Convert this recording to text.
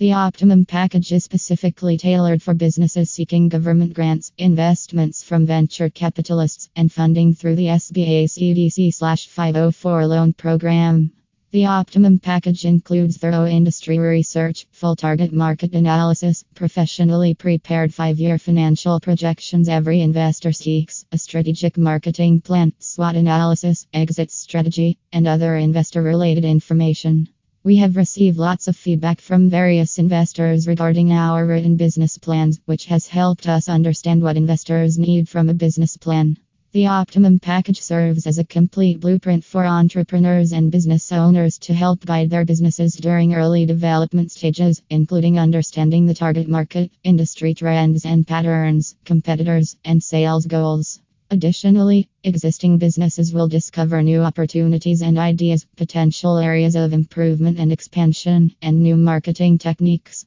The Optimum package is specifically tailored for businesses seeking government grants, investments from venture capitalists, and funding through the SBA CDC 504 loan program. The Optimum package includes thorough industry research, full target market analysis, professionally prepared five year financial projections every investor seeks, a strategic marketing plan, SWOT analysis, exit strategy, and other investor related information. We have received lots of feedback from various investors regarding our written business plans, which has helped us understand what investors need from a business plan. The Optimum package serves as a complete blueprint for entrepreneurs and business owners to help guide their businesses during early development stages, including understanding the target market, industry trends and patterns, competitors, and sales goals. Additionally, existing businesses will discover new opportunities and ideas, potential areas of improvement and expansion, and new marketing techniques.